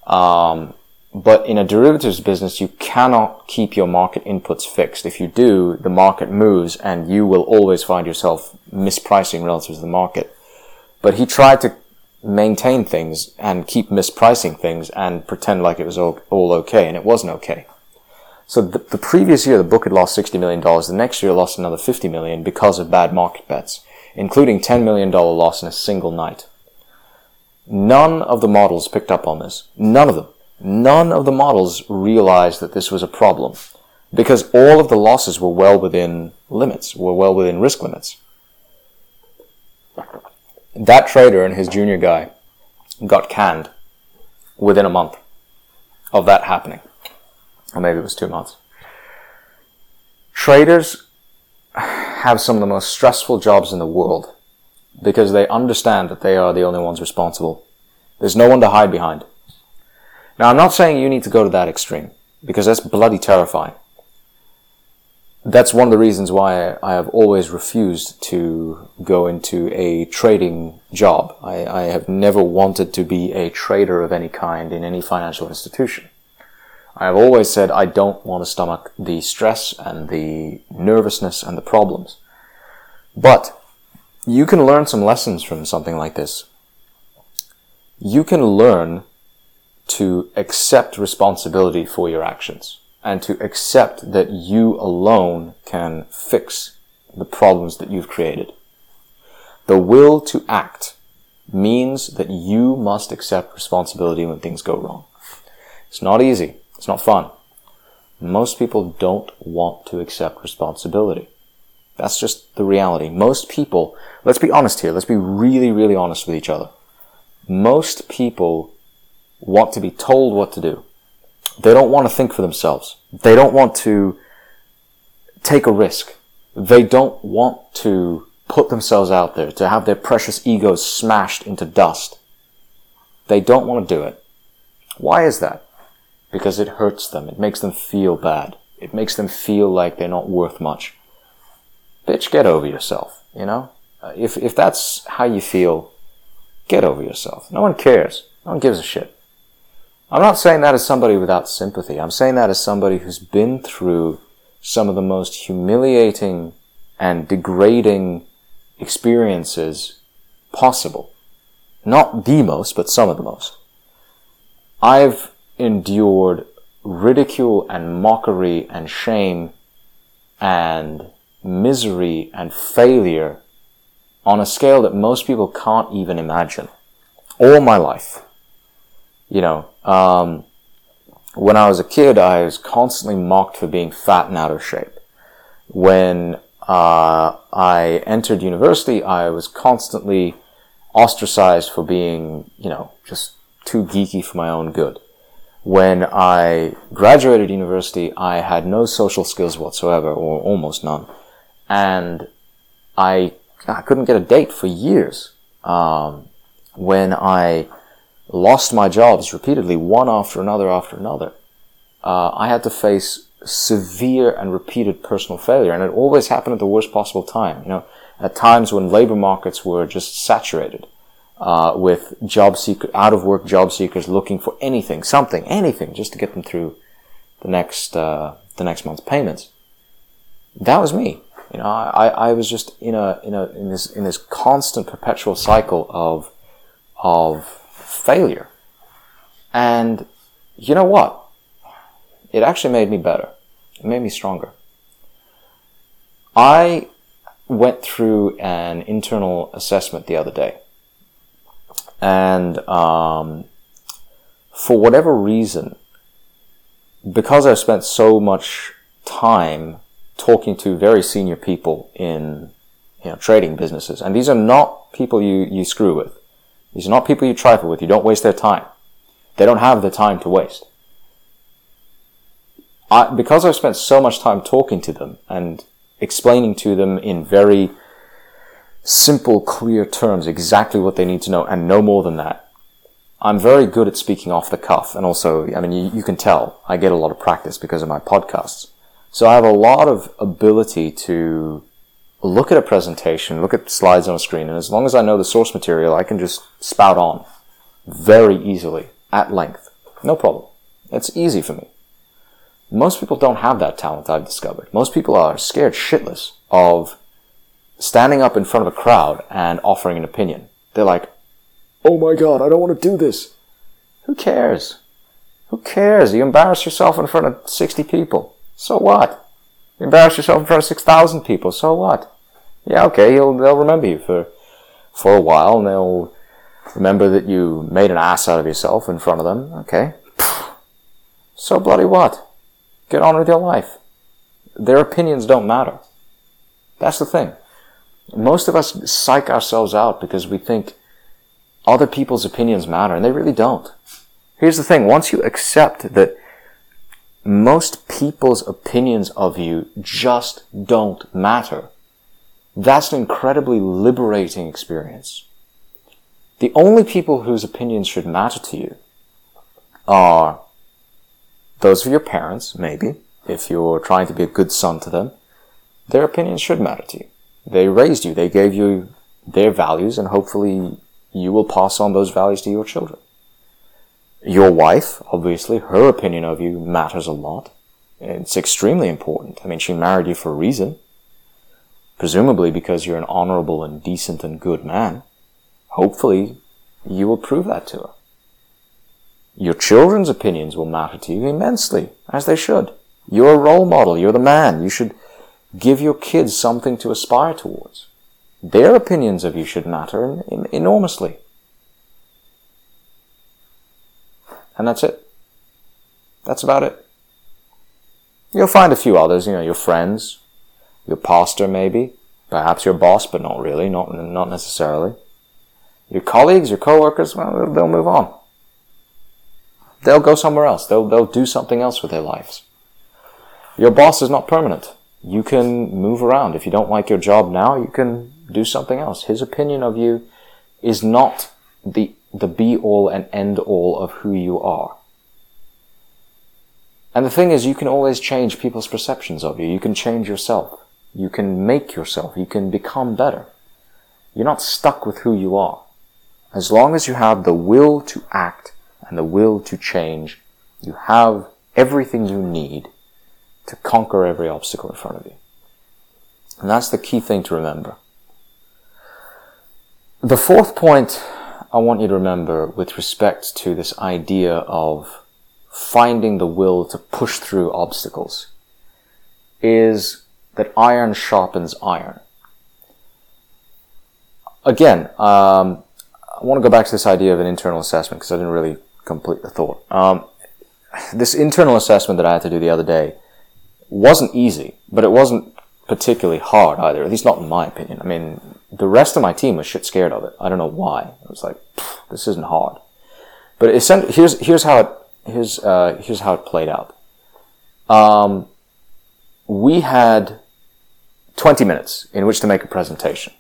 Um, but in a derivatives business, you cannot keep your market inputs fixed. If you do, the market moves and you will always find yourself mispricing relative to the market. But he tried to maintain things and keep mispricing things and pretend like it was all, all okay, and it wasn't okay. So the, the previous year, the book had lost $60 million. The next year, lost another 50 million because of bad market bets, including $10 million loss in a single night. None of the models picked up on this. None of them. None of the models realized that this was a problem because all of the losses were well within limits, were well within risk limits. That trader and his junior guy got canned within a month of that happening. Or maybe it was two months. Traders have some of the most stressful jobs in the world because they understand that they are the only ones responsible. There's no one to hide behind. Now, I'm not saying you need to go to that extreme because that's bloody terrifying. That's one of the reasons why I have always refused to go into a trading job. I, I have never wanted to be a trader of any kind in any financial institution. I have always said I don't want to stomach the stress and the nervousness and the problems. But you can learn some lessons from something like this. You can learn to accept responsibility for your actions and to accept that you alone can fix the problems that you've created. The will to act means that you must accept responsibility when things go wrong. It's not easy. It's not fun. Most people don't want to accept responsibility. That's just the reality. Most people, let's be honest here, let's be really, really honest with each other. Most people want to be told what to do. They don't want to think for themselves. They don't want to take a risk. They don't want to put themselves out there, to have their precious egos smashed into dust. They don't want to do it. Why is that? Because it hurts them. It makes them feel bad. It makes them feel like they're not worth much. Bitch, get over yourself, you know? Uh, if, if that's how you feel, get over yourself. No one cares. No one gives a shit. I'm not saying that as somebody without sympathy. I'm saying that as somebody who's been through some of the most humiliating and degrading experiences possible. Not the most, but some of the most. I've endured ridicule and mockery and shame and misery and failure on a scale that most people can't even imagine. All my life. You know, um, when I was a kid, I was constantly mocked for being fat and out of shape. When uh, I entered university, I was constantly ostracized for being, you know, just too geeky for my own good. When I graduated university, I had no social skills whatsoever, or almost none, and I I couldn't get a date for years. Um, when I lost my jobs repeatedly, one after another after another. Uh, I had to face severe and repeated personal failure, and it always happened at the worst possible time. You know, at times when labor markets were just saturated uh, with job seeker, out of work job seekers looking for anything, something, anything, just to get them through the next uh, the next month's payments. That was me. You know, I, I was just in a in a in this in this constant perpetual cycle of of failure. And you know what? It actually made me better. It made me stronger. I went through an internal assessment the other day. And um, for whatever reason, because I've spent so much time talking to very senior people in you know, trading businesses, and these are not people you, you screw with. These are not people you trifle with. You don't waste their time. They don't have the time to waste. I, because I've spent so much time talking to them and explaining to them in very simple, clear terms exactly what they need to know and no more than that. I'm very good at speaking off the cuff. And also, I mean, you, you can tell I get a lot of practice because of my podcasts. So I have a lot of ability to look at a presentation, look at slides on a screen, and as long as I know the source material, I can just spout on very easily at length. No problem. It's easy for me. Most people don't have that talent, I've discovered. Most people are scared shitless of standing up in front of a crowd and offering an opinion. They're like, oh my god, I don't want to do this. Who cares? Who cares? You embarrass yourself in front of 60 people. So what? You embarrass yourself in front of 6,000 people. So what? Yeah, okay, they'll remember you for, for a while and they'll remember that you made an ass out of yourself in front of them. Okay. So bloody what? Get on with your life. Their opinions don't matter. That's the thing. Most of us psych ourselves out because we think other people's opinions matter, and they really don't. Here's the thing. Once you accept that most people's opinions of you just don't matter, that's an incredibly liberating experience. The only people whose opinions should matter to you are those of your parents, maybe, if you're trying to be a good son to them. Their opinions should matter to you. They raised you, they gave you their values, and hopefully you will pass on those values to your children. Your wife, obviously, her opinion of you matters a lot. It's extremely important. I mean, she married you for a reason. Presumably because you're an honorable and decent and good man. Hopefully, you will prove that to her. Your children's opinions will matter to you immensely, as they should. You're a role model. You're the man. You should give your kids something to aspire towards. Their opinions of you should matter enormously. And that's it. That's about it. You'll find a few others, you know, your friends, your pastor maybe, perhaps your boss, but not really, not, not necessarily. Your colleagues, your coworkers, well, they'll move on. They'll go somewhere else. They'll, they'll do something else with their lives. Your boss is not permanent. You can move around. If you don't like your job now, you can do something else. His opinion of you is not the, the be all and end all of who you are. And the thing is, you can always change people's perceptions of you. You can change yourself. You can make yourself. You can become better. You're not stuck with who you are. As long as you have the will to act and the will to change, you have everything you need to conquer every obstacle in front of you. And that's the key thing to remember. The fourth point I want you to remember with respect to this idea of finding the will to push through obstacles is that iron sharpens iron. Again, um, I want to go back to this idea of an internal assessment because I didn't really complete the thought. Um, this internal assessment that I had to do the other day wasn't easy, but it wasn't particularly hard either, at least not in my opinion. I mean, the rest of my team was shit scared of it. I don't know why. It was like, this isn't hard. But here's, here's how it, here's, uh, here's how it played out. Um, we had 20 minutes in which to make a presentation.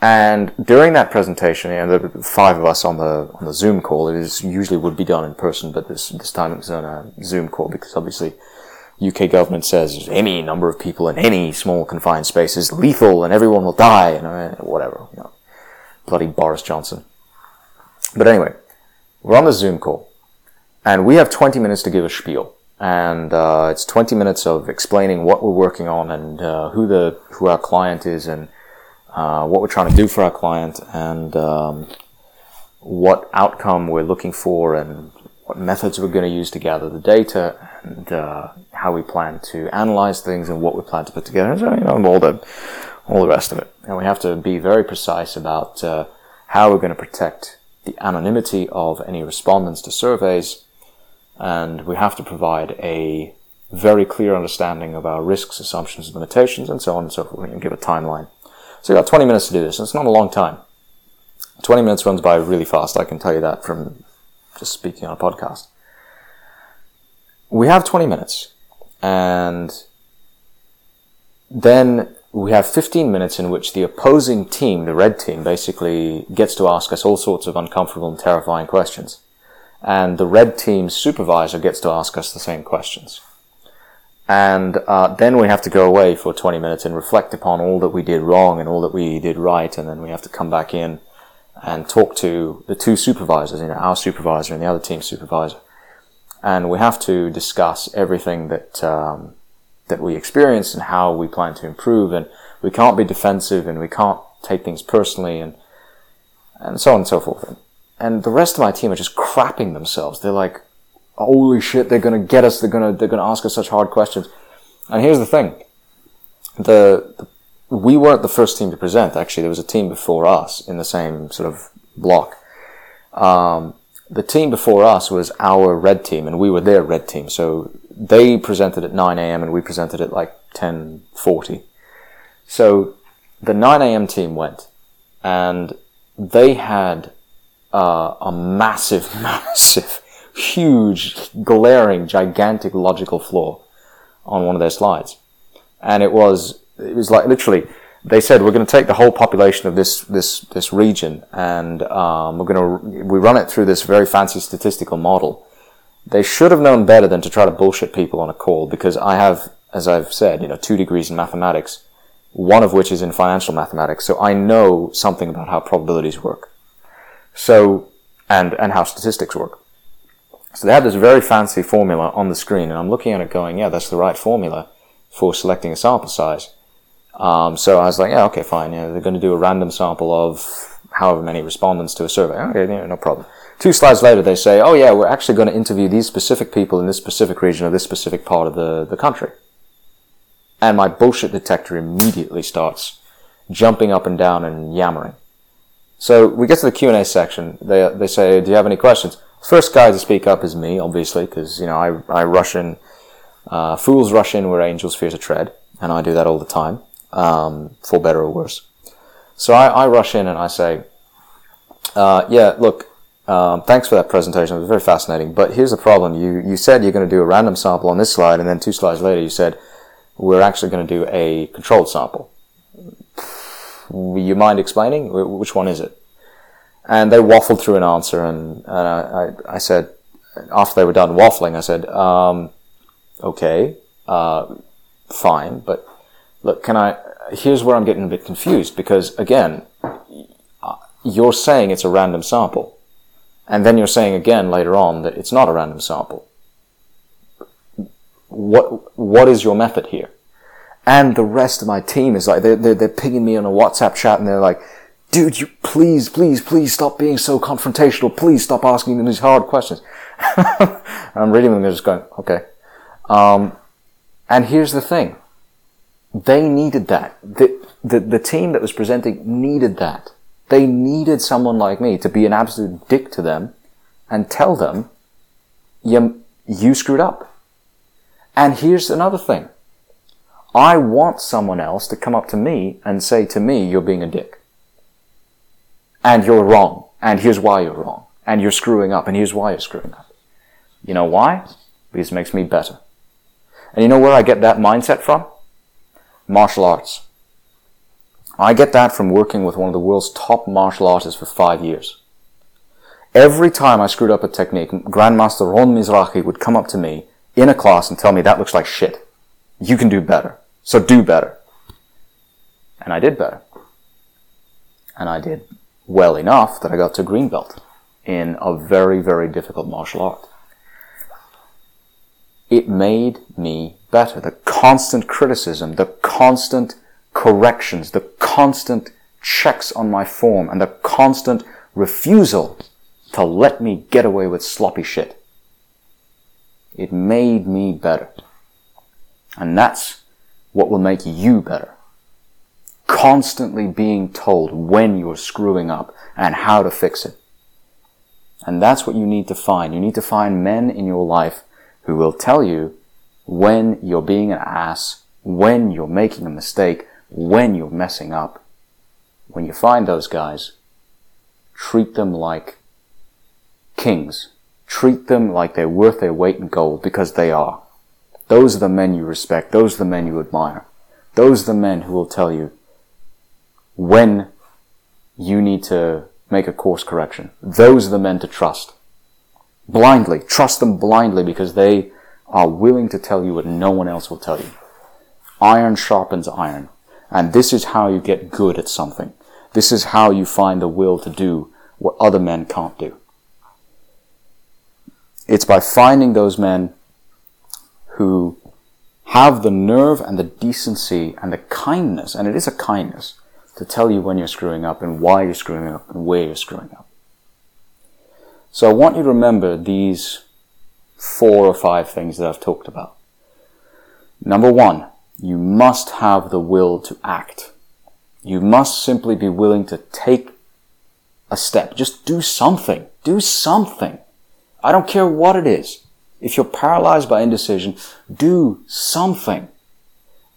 And during that presentation, you know, the five of us on the on the Zoom call, it is usually would be done in person, but this this time it was on a Zoom call because obviously UK government says any number of people in any small confined space is lethal and everyone will die and uh, whatever, you know, bloody Boris Johnson. But anyway, we're on the Zoom call and we have 20 minutes to give a spiel. and uh, it's 20 minutes of explaining what we're working on and uh, who the who our client is and uh, what we're trying to do for our client and um, what outcome we're looking for and what methods we're going to use to gather the data and uh, how we plan to analyze things and what we plan to put together. So, you know, all the all the rest of it. And we have to be very precise about uh, how we're going to protect the anonymity of any respondents to surveys, and we have to provide a very clear understanding of our risks, assumptions, limitations, and so on and so forth, and give a timeline. So you've got 20 minutes to do this, and it's not a long time. 20 minutes runs by really fast, I can tell you that from just speaking on a podcast. We have 20 minutes, and then we have 15 minutes in which the opposing team, the red team, basically gets to ask us all sorts of uncomfortable and terrifying questions. And the red team's supervisor gets to ask us the same questions. And uh, then we have to go away for 20 minutes and reflect upon all that we did wrong and all that we did right. And then we have to come back in and talk to the two supervisors, you know, our supervisor and the other team's supervisor. And we have to discuss everything that um, that we experience and how we plan to improve. And we can't be defensive and we can't take things personally and, and so on and so forth. And the rest of my team are just crapping themselves. They're like, holy shit, they're gonna get us, they're gonna, they're gonna ask us such hard questions. And here's the thing. The, the we weren't the first team to present. Actually, there was a team before us in the same sort of block. Um, the team before us was our red team, and we were their red team. So they presented at 9 a.m. and we presented at like 10:40. So the 9 a.m. team went, and they had uh, a massive, massive, huge, glaring, gigantic logical flaw on one of their slides, and it was it was like literally they said we're going to take the whole population of this this this region and um, we're going to we run it through this very fancy statistical model they should have known better than to try to bullshit people on a call because I have, as I've said, you know, two degrees in mathematics, one of which is in financial mathematics. So I know something about how probabilities work. So, and, and how statistics work. So they had this very fancy formula on the screen and I'm looking at it going, yeah, that's the right formula for selecting a sample size. Um, so I was like, yeah, okay, fine. Yeah, they're going to do a random sample of however many respondents to a survey. Okay, yeah, no problem. Two slides later, they say, oh yeah, we're actually going to interview these specific people in this specific region or this specific part of the, the country. And my bullshit detector immediately starts jumping up and down and yammering. So we get to the Q&A section. They, they say, do you have any questions? First guy to speak up is me, obviously, because, you know, I, I rush in, uh, fools rush in where angels fear to tread. And I do that all the time, um, for better or worse. So I, I rush in and I say, uh, yeah, look, um, thanks for that presentation. It was very fascinating. But here's the problem. You, you said you're going to do a random sample on this slide, and then two slides later you said, we're actually going to do a controlled sample. You mind explaining? Which one is it? And they waffled through an answer, and, and I, I, I said, after they were done waffling, I said, um, okay, uh, fine, but look, can I, here's where I'm getting a bit confused, because again, uh, you're saying it's a random sample. And then you're saying again later on that it's not a random sample. What, what is your method here? And the rest of my team is like, they're, they're, they're pinging me on a WhatsApp chat and they're like, dude, you please, please, please stop being so confrontational. Please stop asking them these hard questions. I'm reading them, they're just going, okay. Um, and here's the thing. They needed that. The, the, the team that was presenting needed that. They needed someone like me to be an absolute dick to them and tell them, you, you screwed up. And here's another thing. I want someone else to come up to me and say to me, you're being a dick. And you're wrong. And here's why you're wrong. And you're screwing up. And here's why you're screwing up. You know why? Because it makes me better. And you know where I get that mindset from? Martial arts. I get that from working with one of the world's top martial artists for five years. Every time I screwed up a technique, Grandmaster Ron Mizrahi would come up to me in a class and tell me that looks like shit. You can do better. So do better. And I did better. And I did well enough that I got to green belt in a very, very difficult martial art. it made me better. The constant criticism, the constant corrections, the constant checks on my form, and the constant refusal to let me get away with sloppy shit. It made me better. And that's what will make you better. Constantly being told when you're screwing up and how to fix it. And that's what you need to find. You need to find men in your life who will tell you when you're being an ass, when you're making a mistake, when you're messing up. When you find those guys, treat them like kings. Treat them like they're worth their weight in gold because they are. Those are the men you respect. Those are the men you admire. Those are the men who will tell you when you need to make a course correction. Those are the men to trust. Blindly. Trust them blindly because they are willing to tell you what no one else will tell you. Iron sharpens iron. And this is how you get good at something. This is how you find the will to do what other men can't do. It's by finding those men who have the nerve and the decency and the kindness, and it is a kindness, to tell you when you're screwing up and why you're screwing up and where you're screwing up. So I want you to remember these four or five things that I've talked about. Number one, you must have the will to act. You must simply be willing to take a step. Just do something. Do something. I don't care what it is. If you're paralyzed by indecision, do something.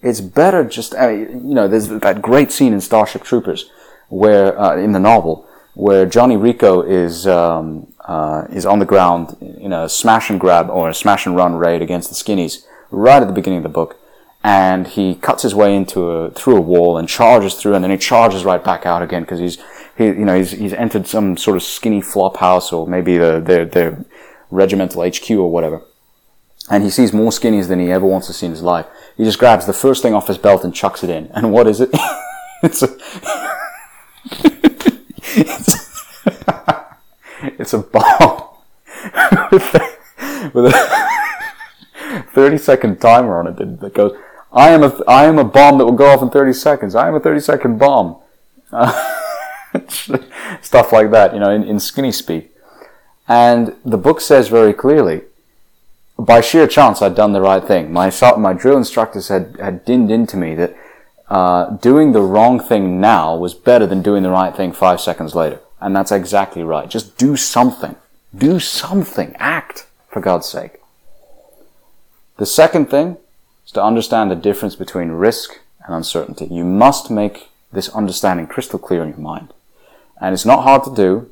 It's better just, uh, you know, there's that great scene in Starship Troopers where, uh, in the novel, where Johnny Rico is, um, uh, is on the ground in a smash and grab or a smash and run raid against the skinnies right at the beginning of the book. And he cuts his way into a, through a wall and charges through and then he charges right back out again because he's, he, you know, he's, he's entered some sort of skinny flop house or maybe the, their, their regimental HQ or whatever. And he sees more skinnies than he ever wants to see in his life. He just grabs the first thing off his belt and chucks it in. And what is it? it's a, it's, it's a bomb with, a, with a 30 second timer on it that goes, I am a, I am a bomb that will go off in 30 seconds. I am a 30 second bomb. Uh, stuff like that, you know, in, in skinny speak. And the book says very clearly, by sheer chance, I'd done the right thing. My my drill instructors had had dinned into me that uh, doing the wrong thing now was better than doing the right thing five seconds later, and that's exactly right. Just do something. Do something. Act, for God's sake. The second thing is to understand the difference between risk and uncertainty. You must make this understanding crystal clear in your mind. And it's not hard to do,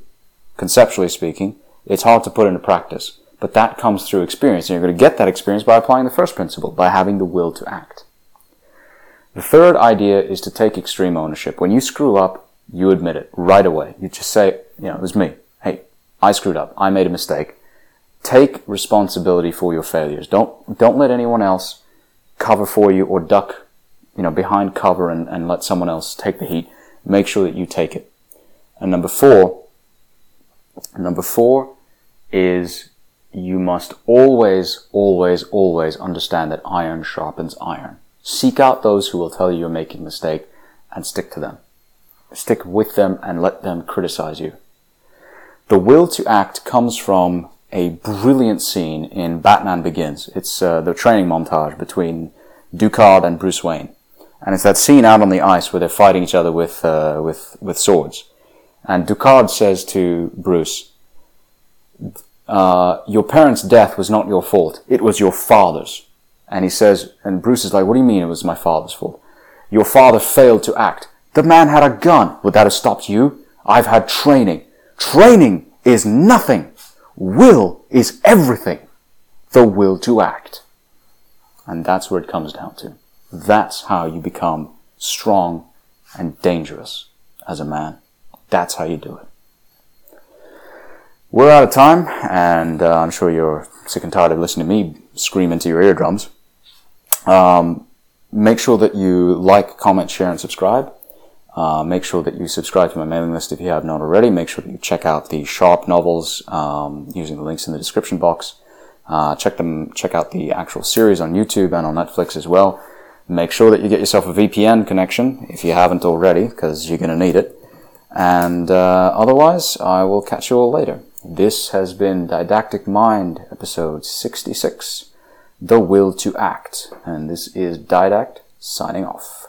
conceptually speaking. It's hard to put into practice. But that comes through experience. And you're going to get that experience by applying the first principle, by having the will to act. The third idea is to take extreme ownership. When you screw up, you admit it right away. You just say, you know, it was me. Hey, I screwed up. I made a mistake. Take responsibility for your failures. Don't, don't let anyone else cover for you or duck, you know, behind cover and, and let someone else take the heat. Make sure that you take it. And number four, number four is you must always, always, always understand that iron sharpens iron. Seek out those who will tell you you're making a mistake and stick to them. Stick with them and let them criticize you. The will to act comes from a brilliant scene in Batman Begins. It's uh, the training montage between Ducard and Bruce Wayne. And it's that scene out on the ice where they're fighting each other with, uh, with, with swords. And Ducard says to Bruce, uh, your parents' death was not your fault. It was your father's. And he says, and Bruce is like, what do you mean it was my father's fault? Your father failed to act. The man had a gun. Would that have stopped you? I've had training. Training is nothing. Will is everything. The will to act. And that's where it comes down to. That's how you become strong and dangerous as a man. That's how you do it. We're out of time, and uh, I'm sure you're sick and tired of listening to me scream into your eardrums. Um, make sure that you like, comment, share, and subscribe. Uh, make sure that you subscribe to my mailing list if you have not already. Make sure that you check out the Sharpe novels um, using the links in the description box. Uh, check them. Check out the actual series on YouTube and on Netflix as well. Make sure that you get yourself a VPN connection if you haven't already, because you're going to need it. And uh, otherwise, I will catch you all later. This has been Didactic Mind, episode 66, The Will to Act. And this is Didact signing off.